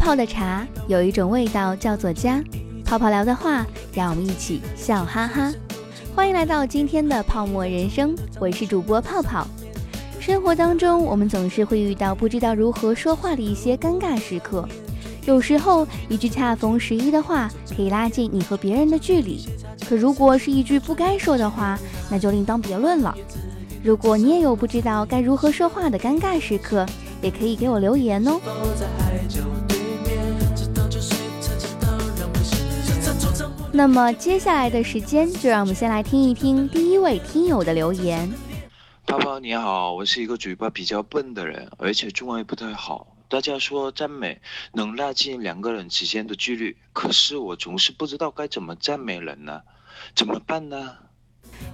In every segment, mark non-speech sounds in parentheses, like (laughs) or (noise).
泡的茶有一种味道叫做家，泡泡聊的话让我们一起笑哈哈。欢迎来到今天的泡沫人生，我是主播泡泡。生活当中，我们总是会遇到不知道如何说话的一些尴尬时刻。有时候，一句恰逢时宜的话可以拉近你和别人的距离；可如果是一句不该说的话，那就另当别论了。如果你也有不知道该如何说话的尴尬时刻，也可以给我留言哦。那么接下来的时间，就让我们先来听一听第一位听友的留言。泡泡你好，我是一个嘴巴比较笨的人，而且中文也不太好。大家说赞美能拉近两个人之间的距离，可是我总是不知道该怎么赞美人呢？怎么办呢？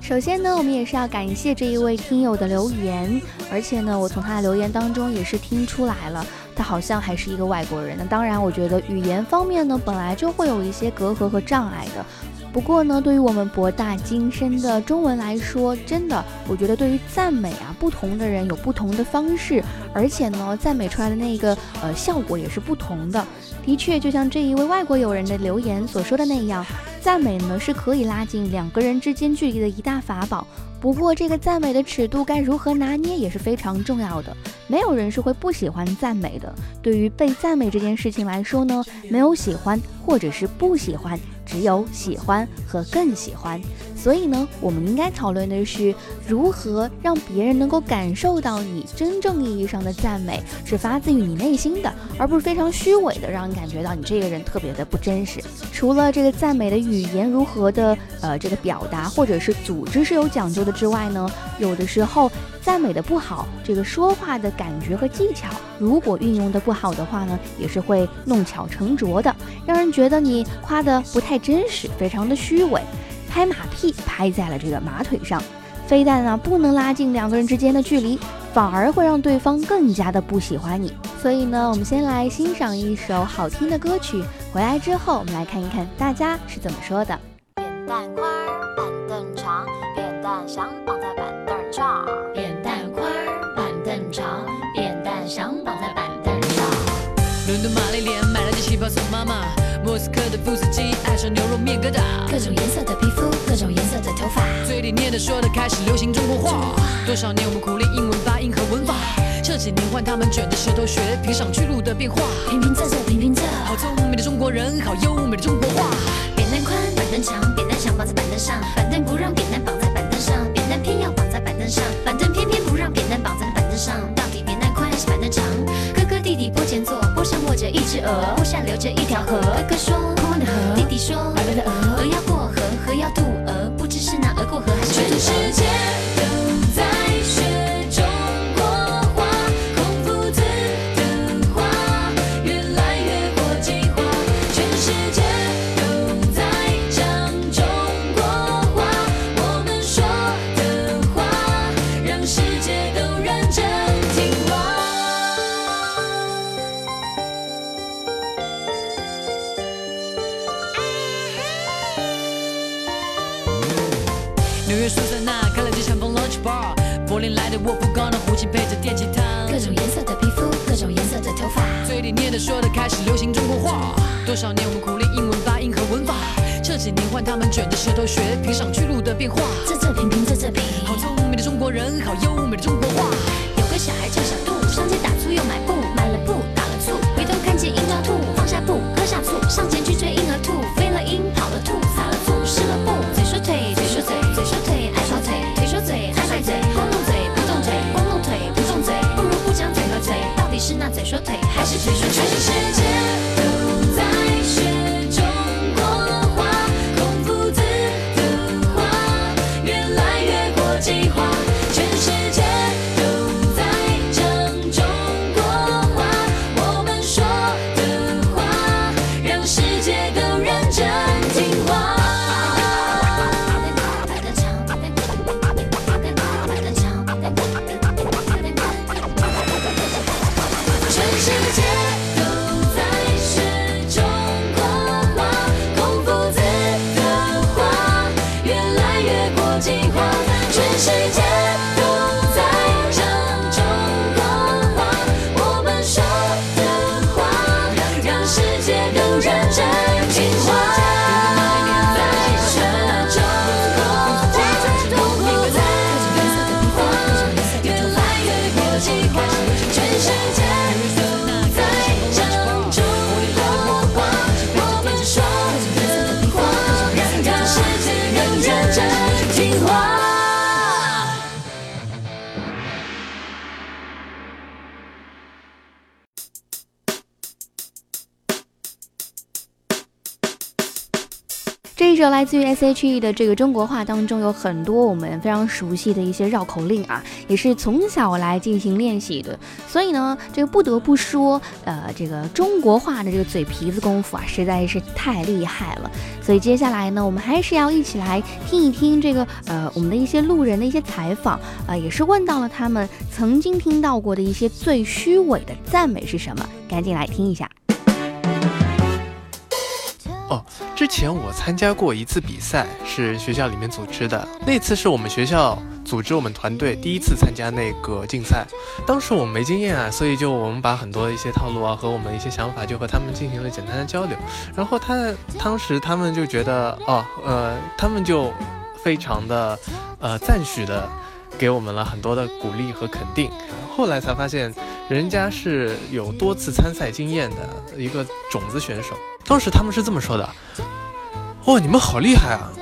首先呢，我们也是要感谢这一位听友的留言，而且呢，我从他的留言当中也是听出来了，他好像还是一个外国人。那当然，我觉得语言方面呢，本来就会有一些隔阂和障碍的。不过呢，对于我们博大精深的中文来说，真的，我觉得对于赞美啊，不同的人有不同的方式，而且呢，赞美出来的那个呃效果也是不同的。的确，就像这一位外国友人的留言所说的那样，赞美呢是可以拉近两个人之间距离的一大法宝。不过，这个赞美的尺度该如何拿捏也是非常重要的。没有人是会不喜欢赞美的。对于被赞美这件事情来说呢，没有喜欢或者是不喜欢。只有喜欢和更喜欢，所以呢，我们应该讨论的是如何让别人能够感受到你真正意义上的赞美是发自于你内心的，而不是非常虚伪的，让人感觉到你这个人特别的不真实。除了这个赞美的语言如何的呃这个表达或者是组织是有讲究的之外呢，有的时候。赞美的不好，这个说话的感觉和技巧，如果运用的不好的话呢，也是会弄巧成拙的，让人觉得你夸的不太真实，非常的虚伪，拍马屁拍在了这个马腿上，非但啊不能拉近两个人之间的距离，反而会让对方更加的不喜欢你。所以呢，我们先来欣赏一首好听的歌曲，回来之后我们来看一看大家是怎么说的。扁担宽，板凳长，扁担想绑在板凳上。伦敦玛丽莲买了件旗袍送妈妈，莫斯科的夫斯基爱上牛肉面疙瘩，各种颜色的皮肤，各种颜色的头发，嘴里念的说的开始流行中国话。多少年我们苦练英文发音和文法，这几年换他们卷着舌头学评上去路的变化。平平仄仄平平仄，好聪明的中国人，好优美的中国话。扁担宽，板凳长，扁担想绑在板凳上，板凳不让鹅，坡上流着一条河。哥哥说空空的河，弟弟说白白的鹅。鹅要过我不高的胡琴配着电吉他，各种颜色的皮肤，各种颜色的头发，嘴里念的说的开始流行中国话。多少年我们苦练英文发音和文法，这几年换他们卷着舌头学平上去路的变化。这这平平这这平，好聪明的中国人，好优美的中国话。有个小孩叫小杜，上街打醋又买布，买了布打了醋，回头看见鹰抓兔，放下布喝下醋，上前去追是那嘴说腿，还是去说全世界。来自于 S.H.E 的这个中国话当中有很多我们非常熟悉的一些绕口令啊，也是从小来进行练习的。所以呢，这个不得不说，呃，这个中国话的这个嘴皮子功夫啊，实在是太厉害了。所以接下来呢，我们还是要一起来听一听这个呃，我们的一些路人的一些采访啊，也是问到了他们曾经听到过的一些最虚伪的赞美是什么，赶紧来听一下。哦，之前我参加过一次比赛，是学校里面组织的。那次是我们学校组织我们团队第一次参加那个竞赛。当时我们没经验啊，所以就我们把很多一些套路啊和我们一些想法就和他们进行了简单的交流。然后他当时他们就觉得，哦，呃，他们就非常的呃赞许的给我们了很多的鼓励和肯定。后来才发现，人家是有多次参赛经验的一个种子选手。当时他们是这么说的：“哇，你们好厉害啊！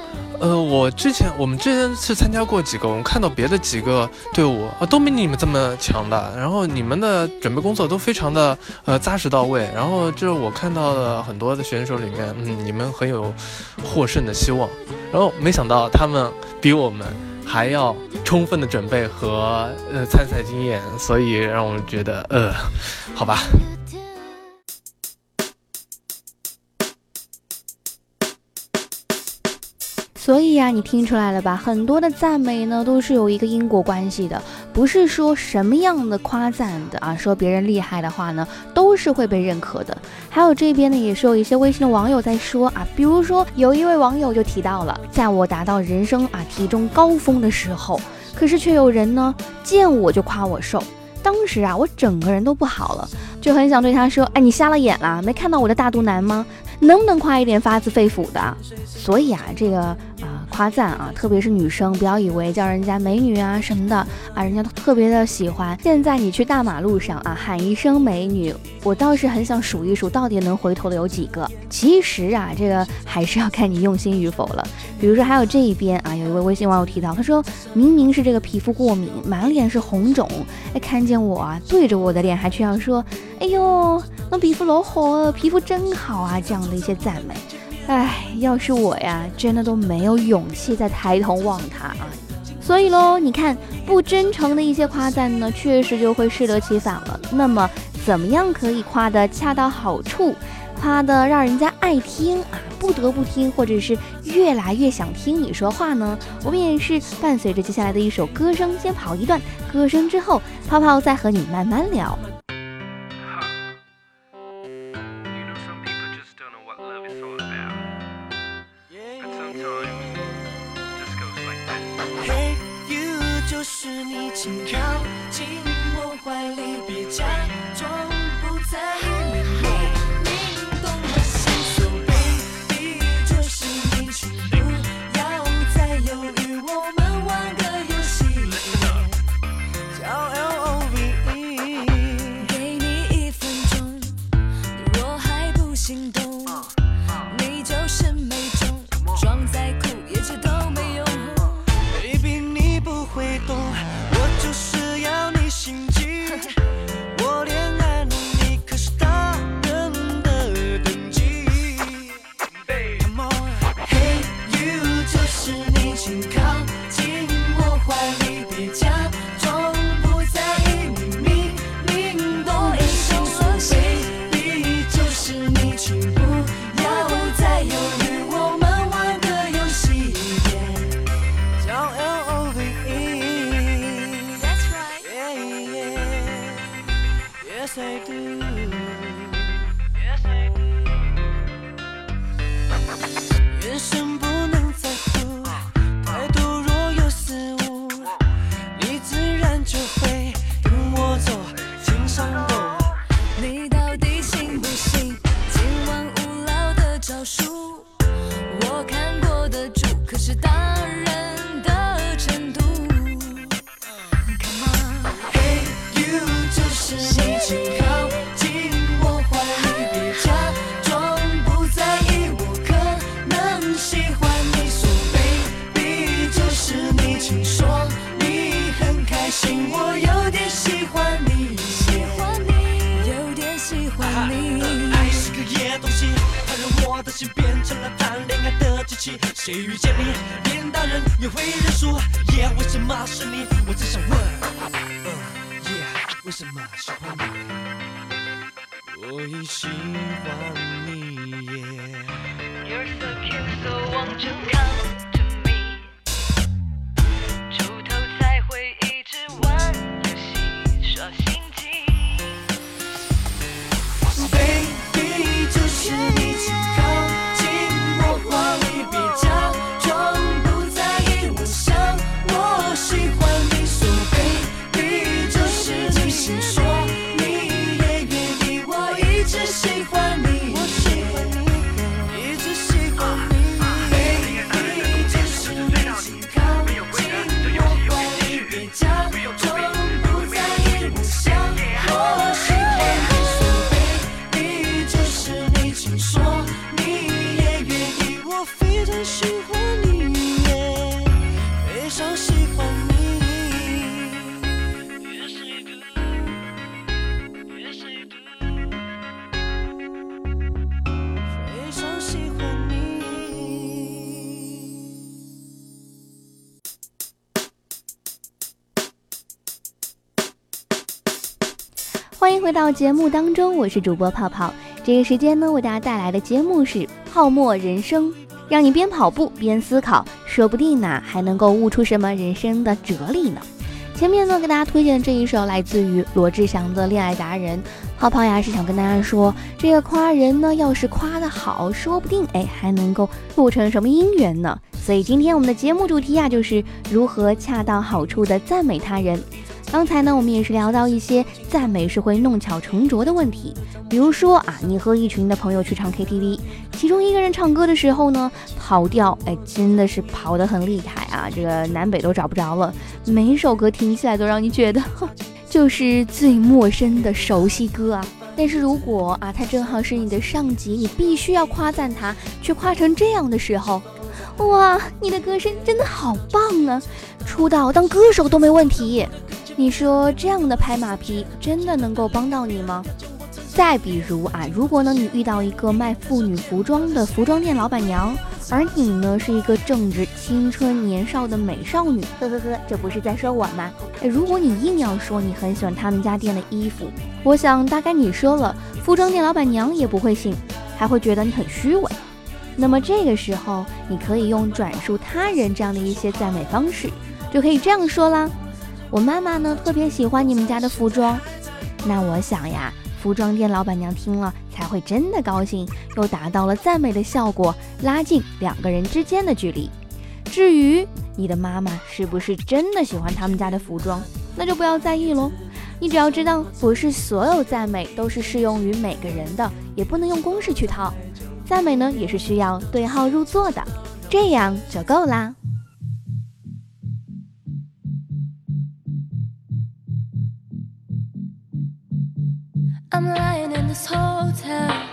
呃，我之前我们之前是参加过几个，我们看到别的几个队伍啊都没你们这么强的。然后你们的准备工作都非常的呃扎实到位。然后这我看到的很多的选手里面，嗯，你们很有获胜的希望。然后没想到他们比我们还要充分的准备和呃参赛经验，所以让我们觉得呃，好吧。”所以呀，你听出来了吧？很多的赞美呢，都是有一个因果关系的，不是说什么样的夸赞的啊，说别人厉害的话呢，都是会被认可的。还有这边呢，也是有一些微信的网友在说啊，比如说有一位网友就提到了，在我达到人生啊体重高峰的时候，可是却有人呢见我就夸我瘦，当时啊我整个人都不好了，就很想对他说，哎，你瞎了眼了，没看到我的大肚腩吗？能不能夸一点发自肺腑的？所以啊，这个啊夸赞啊，特别是女生，不要以为叫人家美女啊什么的啊，人家都特别的喜欢。现在你去大马路上啊喊一声美女，我倒是很想数一数，到底能回头的有几个。其实啊，这个还是要看你用心与否了。比如说还有这一边啊，有一位微信网友提到，他说明明是这个皮肤过敏，满脸是红肿，哎，看见我啊对着我的脸还这样说，哎呦。那皮肤老好了，皮肤真好啊！这样的一些赞美，唉，要是我呀，真的都没有勇气再抬头望他啊。所以喽，你看，不真诚的一些夸赞呢，确实就会适得其反了。那么，怎么样可以夸得恰到好处，夸得让人家爱听啊，不得不听，或者是越来越想听你说话呢？我们也是伴随着接下来的一首歌声先跑一段，歌声之后，泡泡再和你慢慢聊。我的心变成了谈恋爱的机器。谁遇见你，连大人也会认输。Yeah，为什么是你？我只想问。Yeah，为什么喜欢你？我已喜欢你。You're so cute, so won't you come? 欢迎回到节目当中，我是主播泡泡。这个时间呢，为大家带来的节目是《泡沫人生》，让你边跑步边思考，说不定呢还能够悟出什么人生的哲理呢。前面呢，给大家推荐这一首来自于罗志祥的《恋爱达人》，泡泡呀是想跟大家说，这个夸人呢，要是夸得好，说不定哎还能够促成什么姻缘呢。所以今天我们的节目主题呀，就是如何恰到好处的赞美他人。刚才呢，我们也是聊到一些赞美是会弄巧成拙的问题，比如说啊，你和一群的朋友去唱 KTV，其中一个人唱歌的时候呢，跑调，哎，真的是跑得很厉害啊，这个南北都找不着了，每首歌听起来都让你觉得 (laughs) 就是最陌生的熟悉歌啊。但是如果啊，他正好是你的上级，你必须要夸赞他，却夸成这样的时候，哇，你的歌声真的好棒啊，出道当歌手都没问题。你说这样的拍马屁真的能够帮到你吗？再比如啊，如果呢你遇到一个卖妇女服装的服装店老板娘，而你呢是一个正值青春年少的美少女，呵呵呵，这不是在说我吗？哎，如果你硬要说你很喜欢他们家店的衣服，我想大概你说了，服装店老板娘也不会信，还会觉得你很虚伪。那么这个时候，你可以用转述他人这样的一些赞美方式，就可以这样说啦。我妈妈呢特别喜欢你们家的服装，那我想呀，服装店老板娘听了才会真的高兴，又达到了赞美的效果，拉近两个人之间的距离。至于你的妈妈是不是真的喜欢他们家的服装，那就不要在意喽。你只要知道，不是所有赞美都是适用于每个人的，也不能用公式去套。赞美呢，也是需要对号入座的，这样就够啦。I'm lying in this hotel,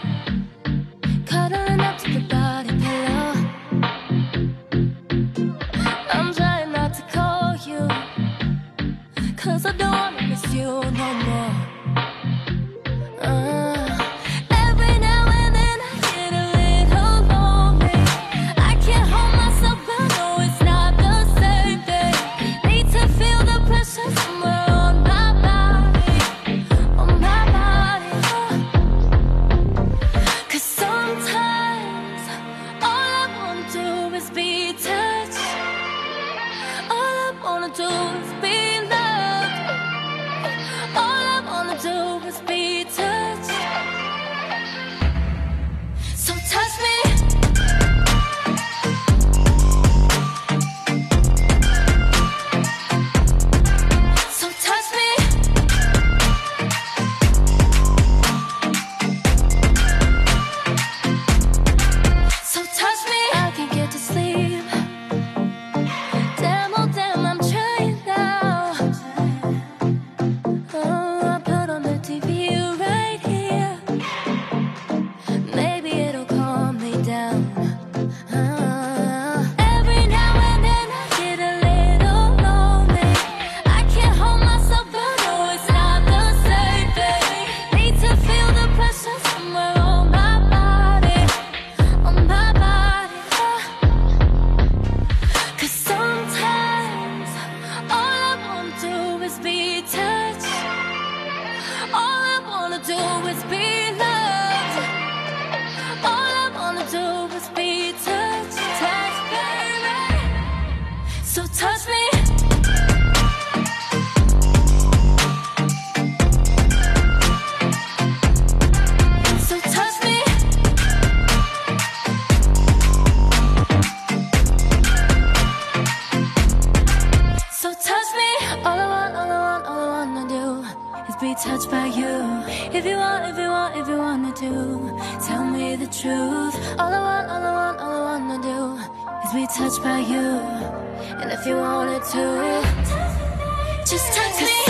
If you want, if you want, if you wanna do Tell me the truth. All I want, all I want, all I wanna do Is be touched by you. And if you wanted to Just touch me.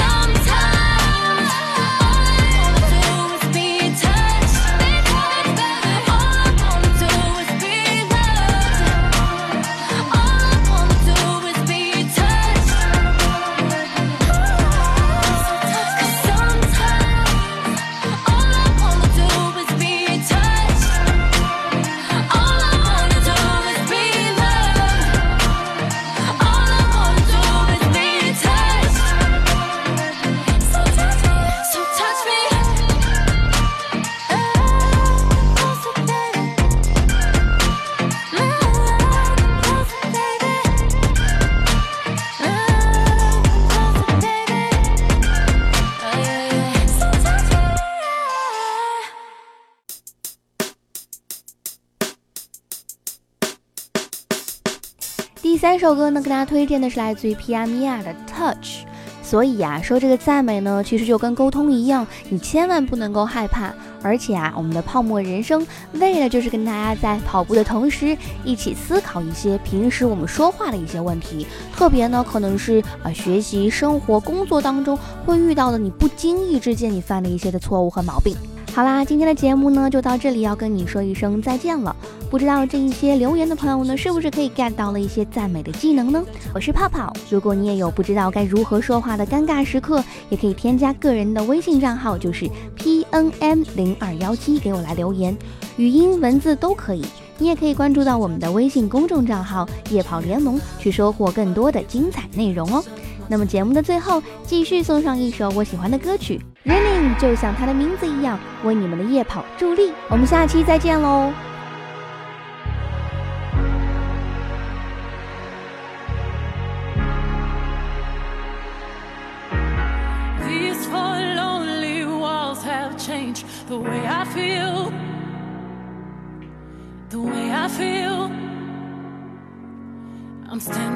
这首歌呢，跟大家推荐的是来自于 Pia Mia 的 Touch。所以呀、说这个赞美呢，其实就跟沟通一样，你千万不能够害怕。而且啊，我们的泡沫人生为了就是跟大家在跑步的同时，一起思考一些平时我们说话的一些问题，特别呢可能是啊、学习、生活、工作当中会遇到的你不经意之间你犯的一些的错误和毛病。好啦，今天的节目呢就到这里，要跟你说一声再见了。不知道这一些留言的朋友呢，是不是可以 get 到了一些赞美的技能呢？我是泡泡，如果你也有不知道该如何说话的尴尬时刻，也可以添加个人的微信账号，就是 P N M 零二幺七，给我来留言，语音、文字都可以。你也可以关注到我们的微信公众账号“夜跑联盟”，去收获更多的精彩内容哦。那么节目的最后，继续送上一首我喜欢的歌曲《Running》，就像它的名字一样，为你们的夜跑助力。我们下期再见喽！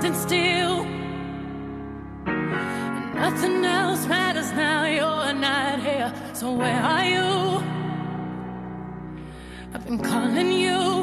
Standing still. Nothing else matters now. You're not here. So where are you? I've been calling you.